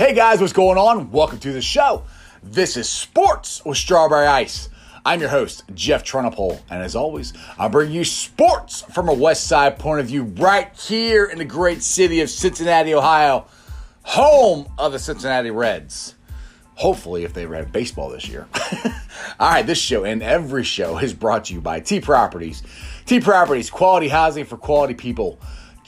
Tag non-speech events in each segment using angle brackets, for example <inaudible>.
Hey guys, what's going on? Welcome to the show. This is Sports with Strawberry Ice. I'm your host, Jeff Trunapole, and as always, I bring you sports from a West Side point of view right here in the great city of Cincinnati, Ohio, home of the Cincinnati Reds. Hopefully, if they have baseball this year. <laughs> All right, this show and every show is brought to you by T Properties. T Properties, quality housing for quality people.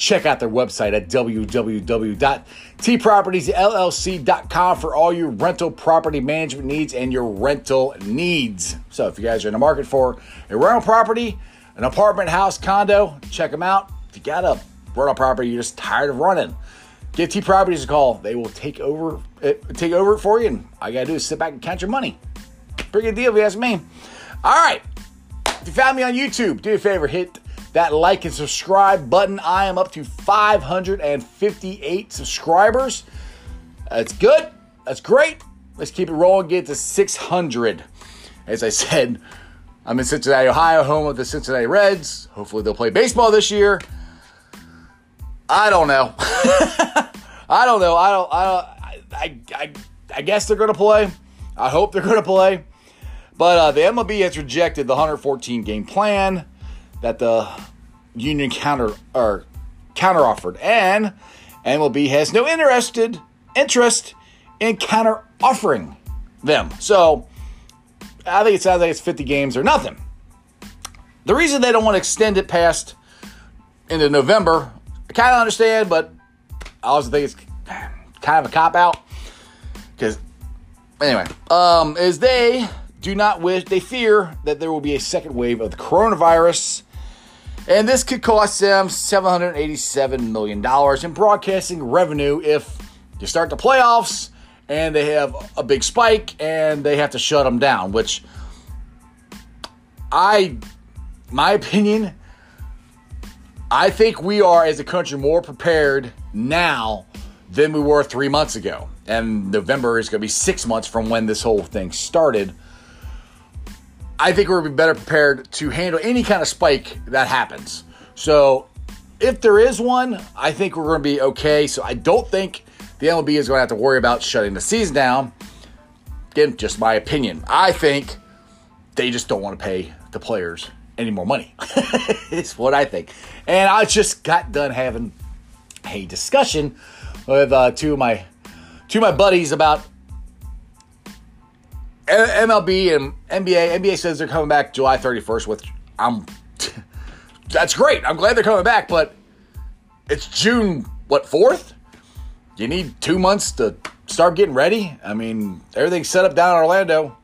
Check out their website at www.tpropertiesllc.com for all your rental property management needs and your rental needs. So, if you guys are in the market for a rental property, an apartment, house, condo, check them out. If you got a rental property you're just tired of running, give T Properties a call. They will take over it, take over it for you, and all you gotta do is sit back and count your money. Pretty good deal, if you ask me. All right, if you found me on YouTube, do a favor, hit that like and subscribe button. I am up to 558 subscribers. That's good. That's great. Let's keep it rolling. Get to 600. As I said, I'm in Cincinnati, Ohio, home of the Cincinnati Reds. Hopefully, they'll play baseball this year. I don't know. <laughs> I don't know. I don't. I don't. I, I, I guess they're going to play. I hope they're going to play. But uh, the MLB has rejected the 114 game plan that the union counter or counter offered, and MLB has no interested interest in counter offering them. So I think it sounds like it's 50 games or nothing. The reason they don't want to extend it past into November, I kind of understand, but I also think it's kind of a cop out because anyway, um, is they do not wish, they fear that there will be a second wave of the coronavirus. And this could cost them $787 million in broadcasting revenue if you start the playoffs and they have a big spike and they have to shut them down, which I, my opinion, I think we are as a country more prepared now than we were three months ago. And November is going to be six months from when this whole thing started. I think to be better prepared to handle any kind of spike that happens. So, if there is one, I think we're going to be okay. So, I don't think the MLB is going to have to worry about shutting the season down. Again, just my opinion. I think they just don't want to pay the players any more money. <laughs> it's what I think. And I just got done having a discussion with uh, two of my two of my buddies about MLB and NBA. NBA says they're coming back July 31st, which I'm. <laughs> that's great. I'm glad they're coming back, but it's June what fourth? You need two months to start getting ready. I mean, everything's set up down in Orlando.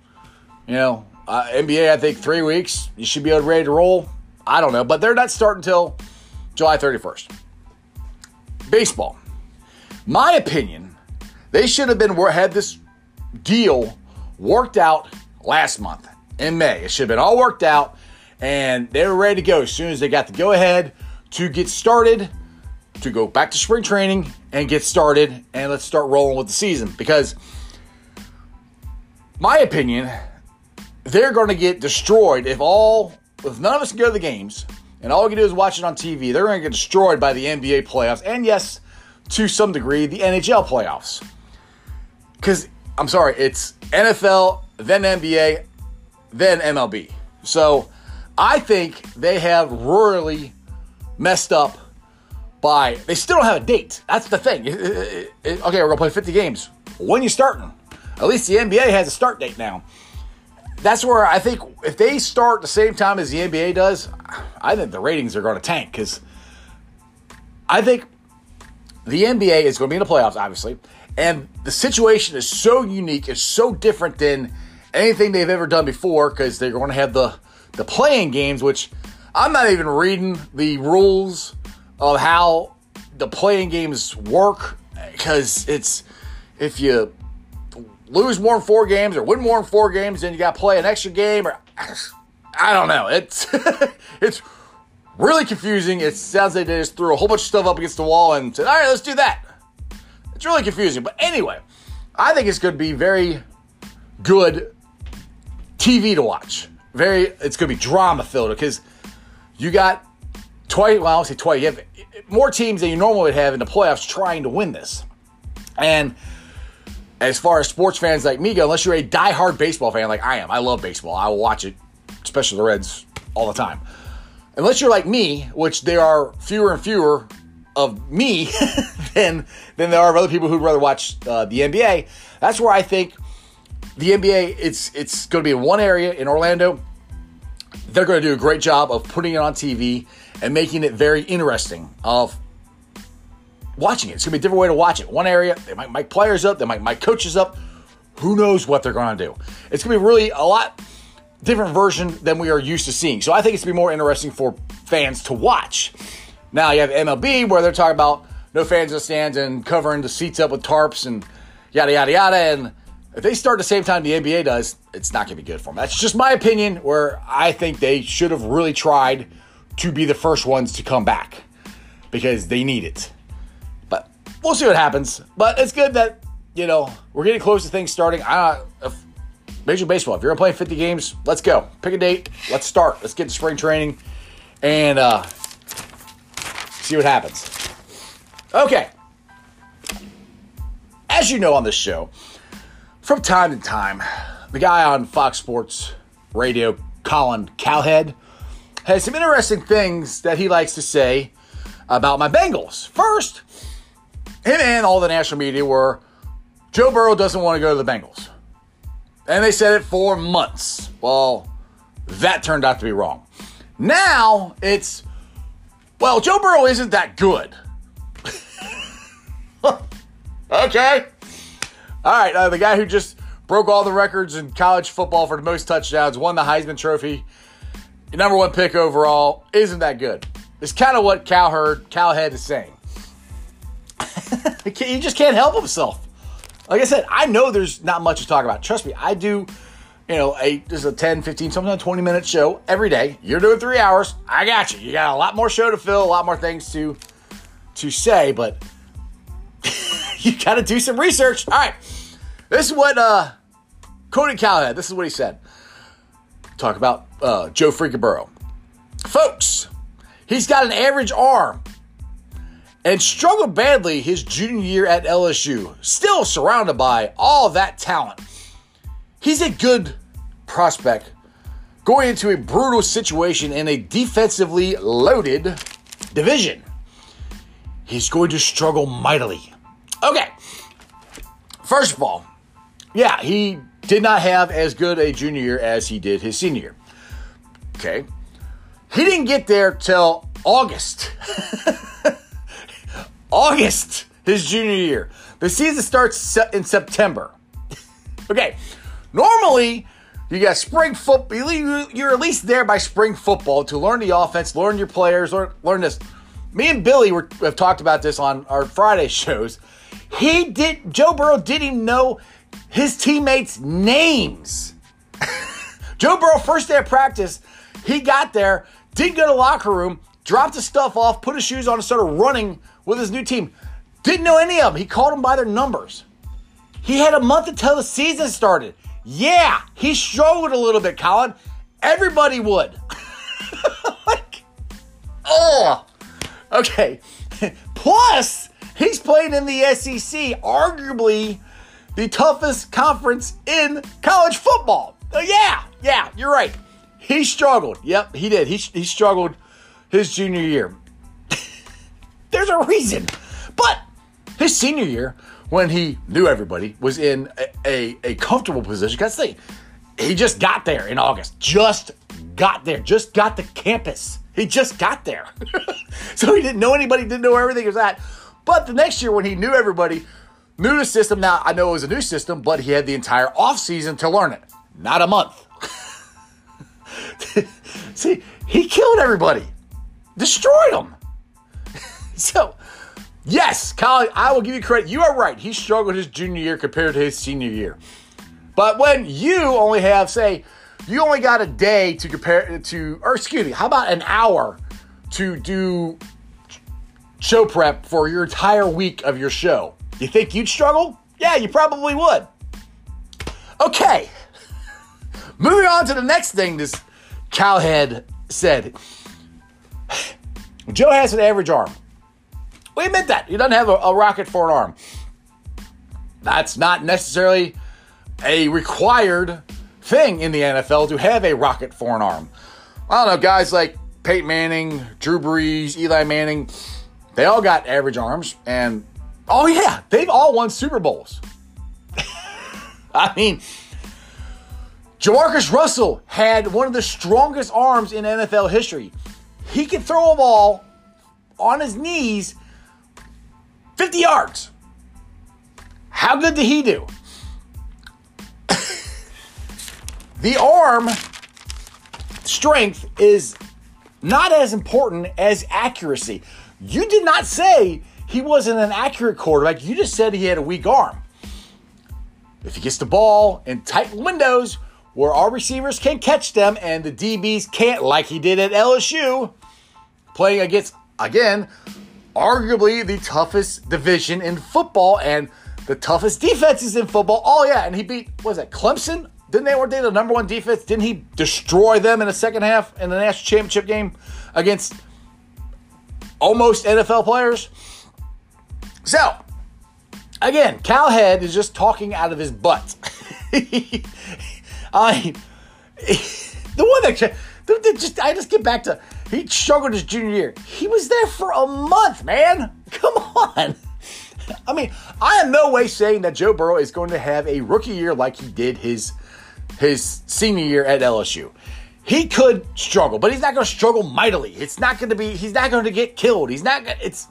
You know, uh, NBA. I think three weeks. You should be ready to roll. I don't know, but they're not starting until July 31st. Baseball. My opinion, they should have been had this deal worked out last month in May. It should have been all worked out, and they were ready to go as soon as they got the go ahead to get started, to go back to spring training and get started, and let's start rolling with the season. Because, my opinion, they're going to get destroyed if all, if none of us can go to the games, and all we can do is watch it on TV. They're going to get destroyed by the NBA playoffs, and yes, to some degree, the NHL playoffs. Because I'm sorry, it's NFL, then NBA, then MLB. So I think they have royally messed up by they still don't have a date. That's the thing. Okay, we're gonna play 50 games. When you starting? At least the NBA has a start date now. That's where I think if they start the same time as the NBA does, I think the ratings are going to tank because I think the NBA is going to be in the playoffs, obviously, and the situation is so unique, it's so different than anything they've ever done before because they're going to have the the play-in games, which I'm not even reading the rules of how the play-in games work because it's if you lose more than four games or win more than four games, then you got to play an extra game or I don't know. It's <laughs> it's really confusing. It sounds like they just threw a whole bunch of stuff up against the wall and said, "All right, let's do that." It's really confusing. But anyway, I think it's going to be very good TV to watch. Very, it's going to be drama filled because you got twice. Well, I'll say twice. You have more teams than you normally would have in the playoffs trying to win this, and as far as sports fans like me go, unless you're a die-hard baseball fan like I am, I love baseball. I will watch it, especially the Reds, all the time. Unless you're like me, which there are fewer and fewer of me <laughs> than than there are other people who'd rather watch uh, the NBA. That's where I think the NBA it's it's going to be in one area in Orlando. They're going to do a great job of putting it on TV and making it very interesting of watching it. It's going to be a different way to watch it. One area, they might mic players up, they might mic coaches up. Who knows what they're going to do? It's going to be really a lot different version than we are used to seeing. So I think it's going to be more interesting for fans to watch. Now you have MLB where they're talking about no fans in the stands and covering the seats up with tarps and yada yada yada. And if they start the same time the NBA does, it's not going to be good for them. That's just my opinion. Where I think they should have really tried to be the first ones to come back because they need it. But we'll see what happens. But it's good that you know we're getting close to things starting. I if Major Baseball. If you're gonna play 50 games, let's go. Pick a date. Let's start. Let's get to spring training and uh, see what happens. Okay. As you know on this show, from time to time, the guy on Fox Sports Radio, Colin Cowhead, has some interesting things that he likes to say about my Bengals. First, him and all the national media were Joe Burrow doesn't want to go to the Bengals. And they said it for months. Well, that turned out to be wrong. Now it's, well, Joe Burrow isn't that good. <laughs> okay. All right, uh, the guy who just broke all the records in college football for the most touchdowns, won the Heisman Trophy, number one pick overall, isn't that good. It's kind of what Cowherd, Cowhead is saying. <laughs> he just can't help himself. Like I said, I know there's not much to talk about. Trust me, I do, you know, a this is a 10, 15, sometimes 20 minute show every day. You're doing three hours. I got you. You got a lot more show to fill, a lot more things to to say, but <laughs> you got to do some research. All right. This is what uh, Cody Cowhead, this is what he said. Talk about uh, Joe Freaking Folks, he's got an average arm and struggled badly his junior year at LSU, still surrounded by all that talent. He's a good prospect going into a brutal situation in a defensively loaded division. He's going to struggle mightily. Okay, first of all, yeah, he did not have as good a junior year as he did his senior year. Okay, he didn't get there till August. <laughs> August, his junior year. The season starts in September. <laughs> okay, normally you got spring football. You're at least there by spring football to learn the offense, learn your players, learn, learn this. Me and Billy were, have talked about this on our Friday <laughs> shows. He did. Joe Burrow didn't know his teammates' names. <laughs> Joe Burrow first day of practice, he got there, didn't go to locker room, dropped his stuff off, put his shoes on, and started running with his new team. Didn't know any of them. He called them by their numbers. He had a month until the season started. Yeah, he struggled a little bit, Colin. Everybody would. <laughs> like, oh, okay. <laughs> Plus, he's playing in the SEC, arguably the toughest conference in college football. Oh, yeah, yeah, you're right. He struggled. Yep, he did. He, he struggled his junior year. <laughs> There's a reason. But his senior year, when he knew everybody, was in a, a, a comfortable position. Because see, he just got there in August. Just got there. Just got to campus. He just got there. <laughs> so he didn't know anybody, didn't know where everything was at. But the next year, when he knew everybody, knew the system, now I know it was a new system, but he had the entire off season to learn it. Not a month. <laughs> See, he killed everybody, destroyed them. <laughs> So, yes, Kyle, I will give you credit. You are right. He struggled his junior year compared to his senior year. But when you only have, say, you only got a day to compare to, or excuse me, how about an hour to do show prep for your entire week of your show? You think you'd struggle? Yeah, you probably would. Okay. <laughs> Moving on to the next thing this cowhead said. <sighs> Joe has an average arm. We admit that. He doesn't have a, a rocket for an arm. that's not necessarily a required thing in the NFL to have a rocket for an arm. I don't know, guys like Peyton Manning, Drew Brees, Eli Manning, they all got average arms. And oh, yeah, they've all won Super Bowls. <laughs> I mean, JaMarcus Russell had one of the strongest arms in NFL history. He could throw a ball on his knees 50 yards. How good did he do? <coughs> the arm strength is not as important as accuracy. You did not say he wasn't an accurate quarterback. You just said he had a weak arm. If he gets the ball in tight windows where our receivers can catch them and the DBs can't, like he did at LSU, playing against, again, arguably the toughest division in football and the toughest defenses in football. Oh, yeah. And he beat, was that, Clemson? Didn't they, weren't they the number one defense? Didn't he destroy them in the second half in the national championship game against almost NFL players? So, again, Cowhead is just talking out of his butt. <laughs> I <laughs> the one that, that just I just get back to he struggled his junior year. He was there for a month, man. Come on. I mean, I am no way saying that Joe Burrow is going to have a rookie year like he did his his senior year at LSU. He could struggle, but he's not going to struggle mightily. It's not going to be. He's not going to get killed. He's not. It's.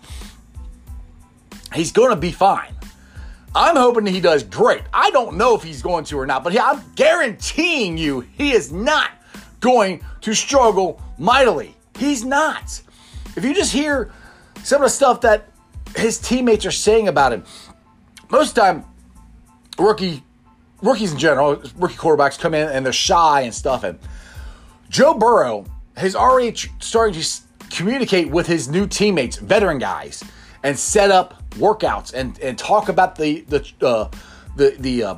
He's going to be fine. I'm hoping he does great. I don't know if he's going to or not, but I'm guaranteeing you he is not going to struggle mightily. He's not. If you just hear some of the stuff that his teammates are saying about him, most of the time, rookie rookies in general, rookie quarterbacks come in and they're shy and stuff. And Joe Burrow has already starting to communicate with his new teammates, veteran guys, and set up workouts and, and talk about the the uh, the the uh,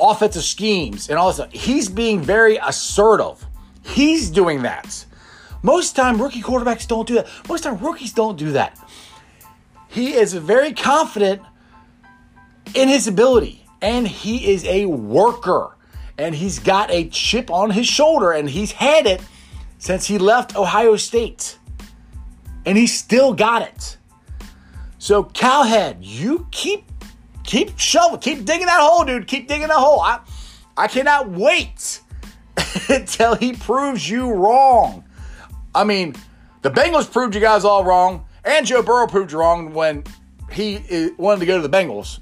offensive schemes and all this stuff. He's being very assertive. He's doing that. Most time, rookie quarterbacks don't do that. Most time, rookies don't do that. He is very confident in his ability, and he is a worker, and he's got a chip on his shoulder, and he's had it since he left Ohio State, and he still got it. So, Cowhead, you keep keep shoveling, keep digging that hole, dude. Keep digging that hole. I I cannot wait <laughs> until he proves you wrong. I mean, the Bengals proved you guys all wrong, and Joe Burrow proved you wrong when he wanted to go to the Bengals.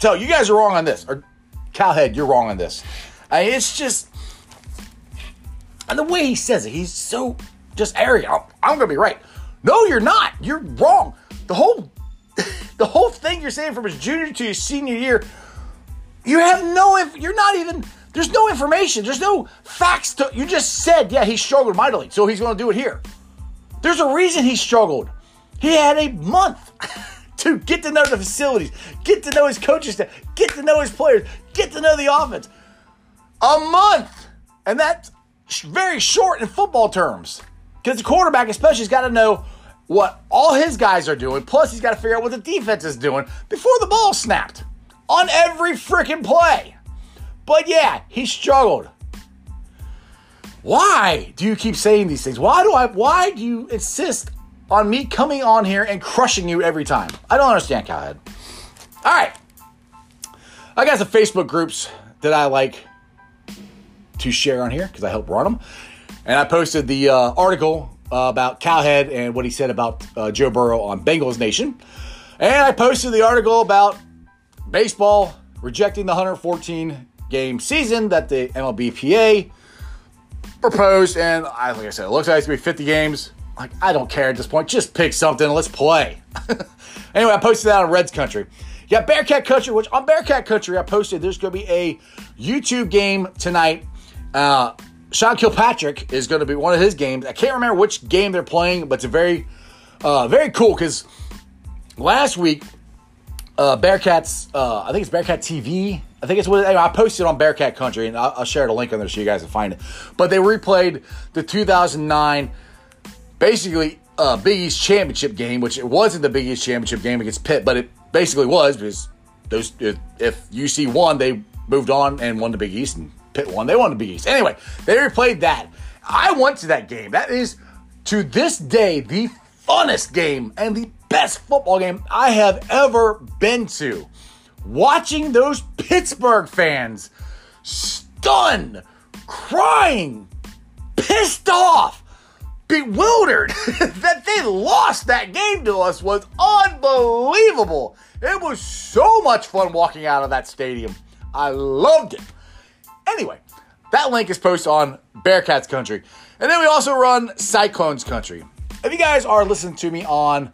So you guys are wrong on this, or Cowhead, you're wrong on this. I mean, it's just, and the way he says it, he's so just arrogant. I'm, I'm to be right. No, you're not. You're wrong. The whole, <laughs> the whole thing you're saying from his junior to his senior year, you have no. If you're not even there's no information. There's no facts to. You just said, yeah, he struggled mightily, so he's going to do it here. There's a reason he struggled. He had a month <laughs> to get to know the facilities, get to know his coaches, get to know his players, get to know the offense. A month, and that's very short in football terms. Because the quarterback, especially, has got to know what all his guys are doing. Plus, he's got to figure out what the defense is doing before the ball snapped on every freaking play. But yeah, he struggled. Why do you keep saying these things? Why do I why do you insist on me coming on here and crushing you every time? I don't understand, Cowhead. All right. I got some Facebook groups that I like to share on here because I help run them. And I posted the uh, article uh, about Cowhead and what he said about uh, Joe Burrow on Bengals Nation. And I posted the article about baseball rejecting the 114 game season that the MLBPA proposed. And I, like I said, it looks like it's going to be 50 games. Like, I don't care at this point. Just pick something. Let's play. <laughs> anyway, I posted that on Reds Country. Yeah, Bearcat Country, which on Bearcat Country, I posted there's going to be a YouTube game tonight. Uh, Sean Kilpatrick is going to be one of his games. I can't remember which game they're playing, but it's a very, uh, very cool because last week, uh, Bearcats, uh, I think it's Bearcat TV I think it's what I posted on Bearcat Country, and I'll, I'll share the link on there so you guys can find it. But they replayed the 2009, basically uh, Big East championship game, which it wasn't the Big East championship game against Pitt, but it basically was because those if, if UC won, they moved on and won the Big East, and Pitt won, they won the Big East. Anyway, they replayed that. I went to that game. That is to this day the funnest game and the best football game I have ever been to. Watching those Pittsburgh fans stunned, crying, pissed off, bewildered <laughs> that they lost that game to us was unbelievable. It was so much fun walking out of that stadium. I loved it. Anyway, that link is posted on Bearcats Country. And then we also run Cyclones Country. If you guys are listening to me on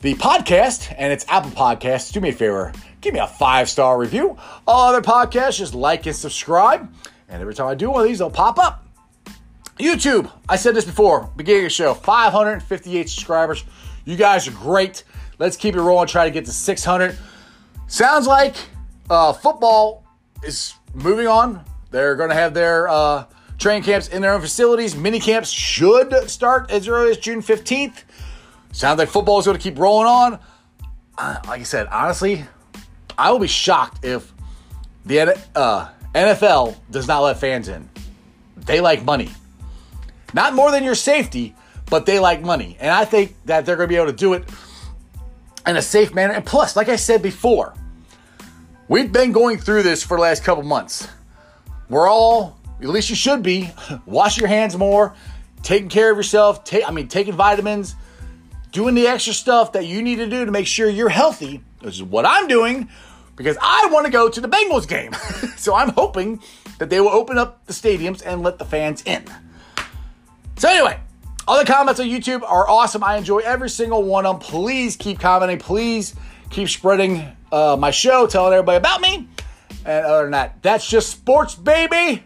the podcast and it's Apple Podcasts, do me a favor, give me a five star review. All other podcasts, just like and subscribe. And every time I do one of these, they'll pop up. YouTube, I said this before, beginning of the show, 558 subscribers. You guys are great. Let's keep it rolling, try to get to 600. Sounds like uh, football is moving on. They're going to have their uh, training camps in their own facilities. Mini camps should start as early as June 15th. Sounds like football is going to keep rolling on. Uh, like I said, honestly, I will be shocked if the uh, NFL does not let fans in. They like money. Not more than your safety, but they like money. And I think that they're going to be able to do it in a safe manner. And plus, like I said before, we've been going through this for the last couple months. We're all, at least you should be, <laughs> wash your hands more, taking care of yourself, take, I mean, taking vitamins, doing the extra stuff that you need to do to make sure you're healthy. This is what I'm doing because I want to go to the Bengals game. <laughs> so I'm hoping that they will open up the stadiums and let the fans in. So, anyway, all the comments on YouTube are awesome. I enjoy every single one of them. Please keep commenting. Please keep spreading uh, my show, telling everybody about me. And other than that, that's just sports, baby.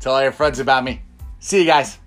Tell all your friends about me. See you guys.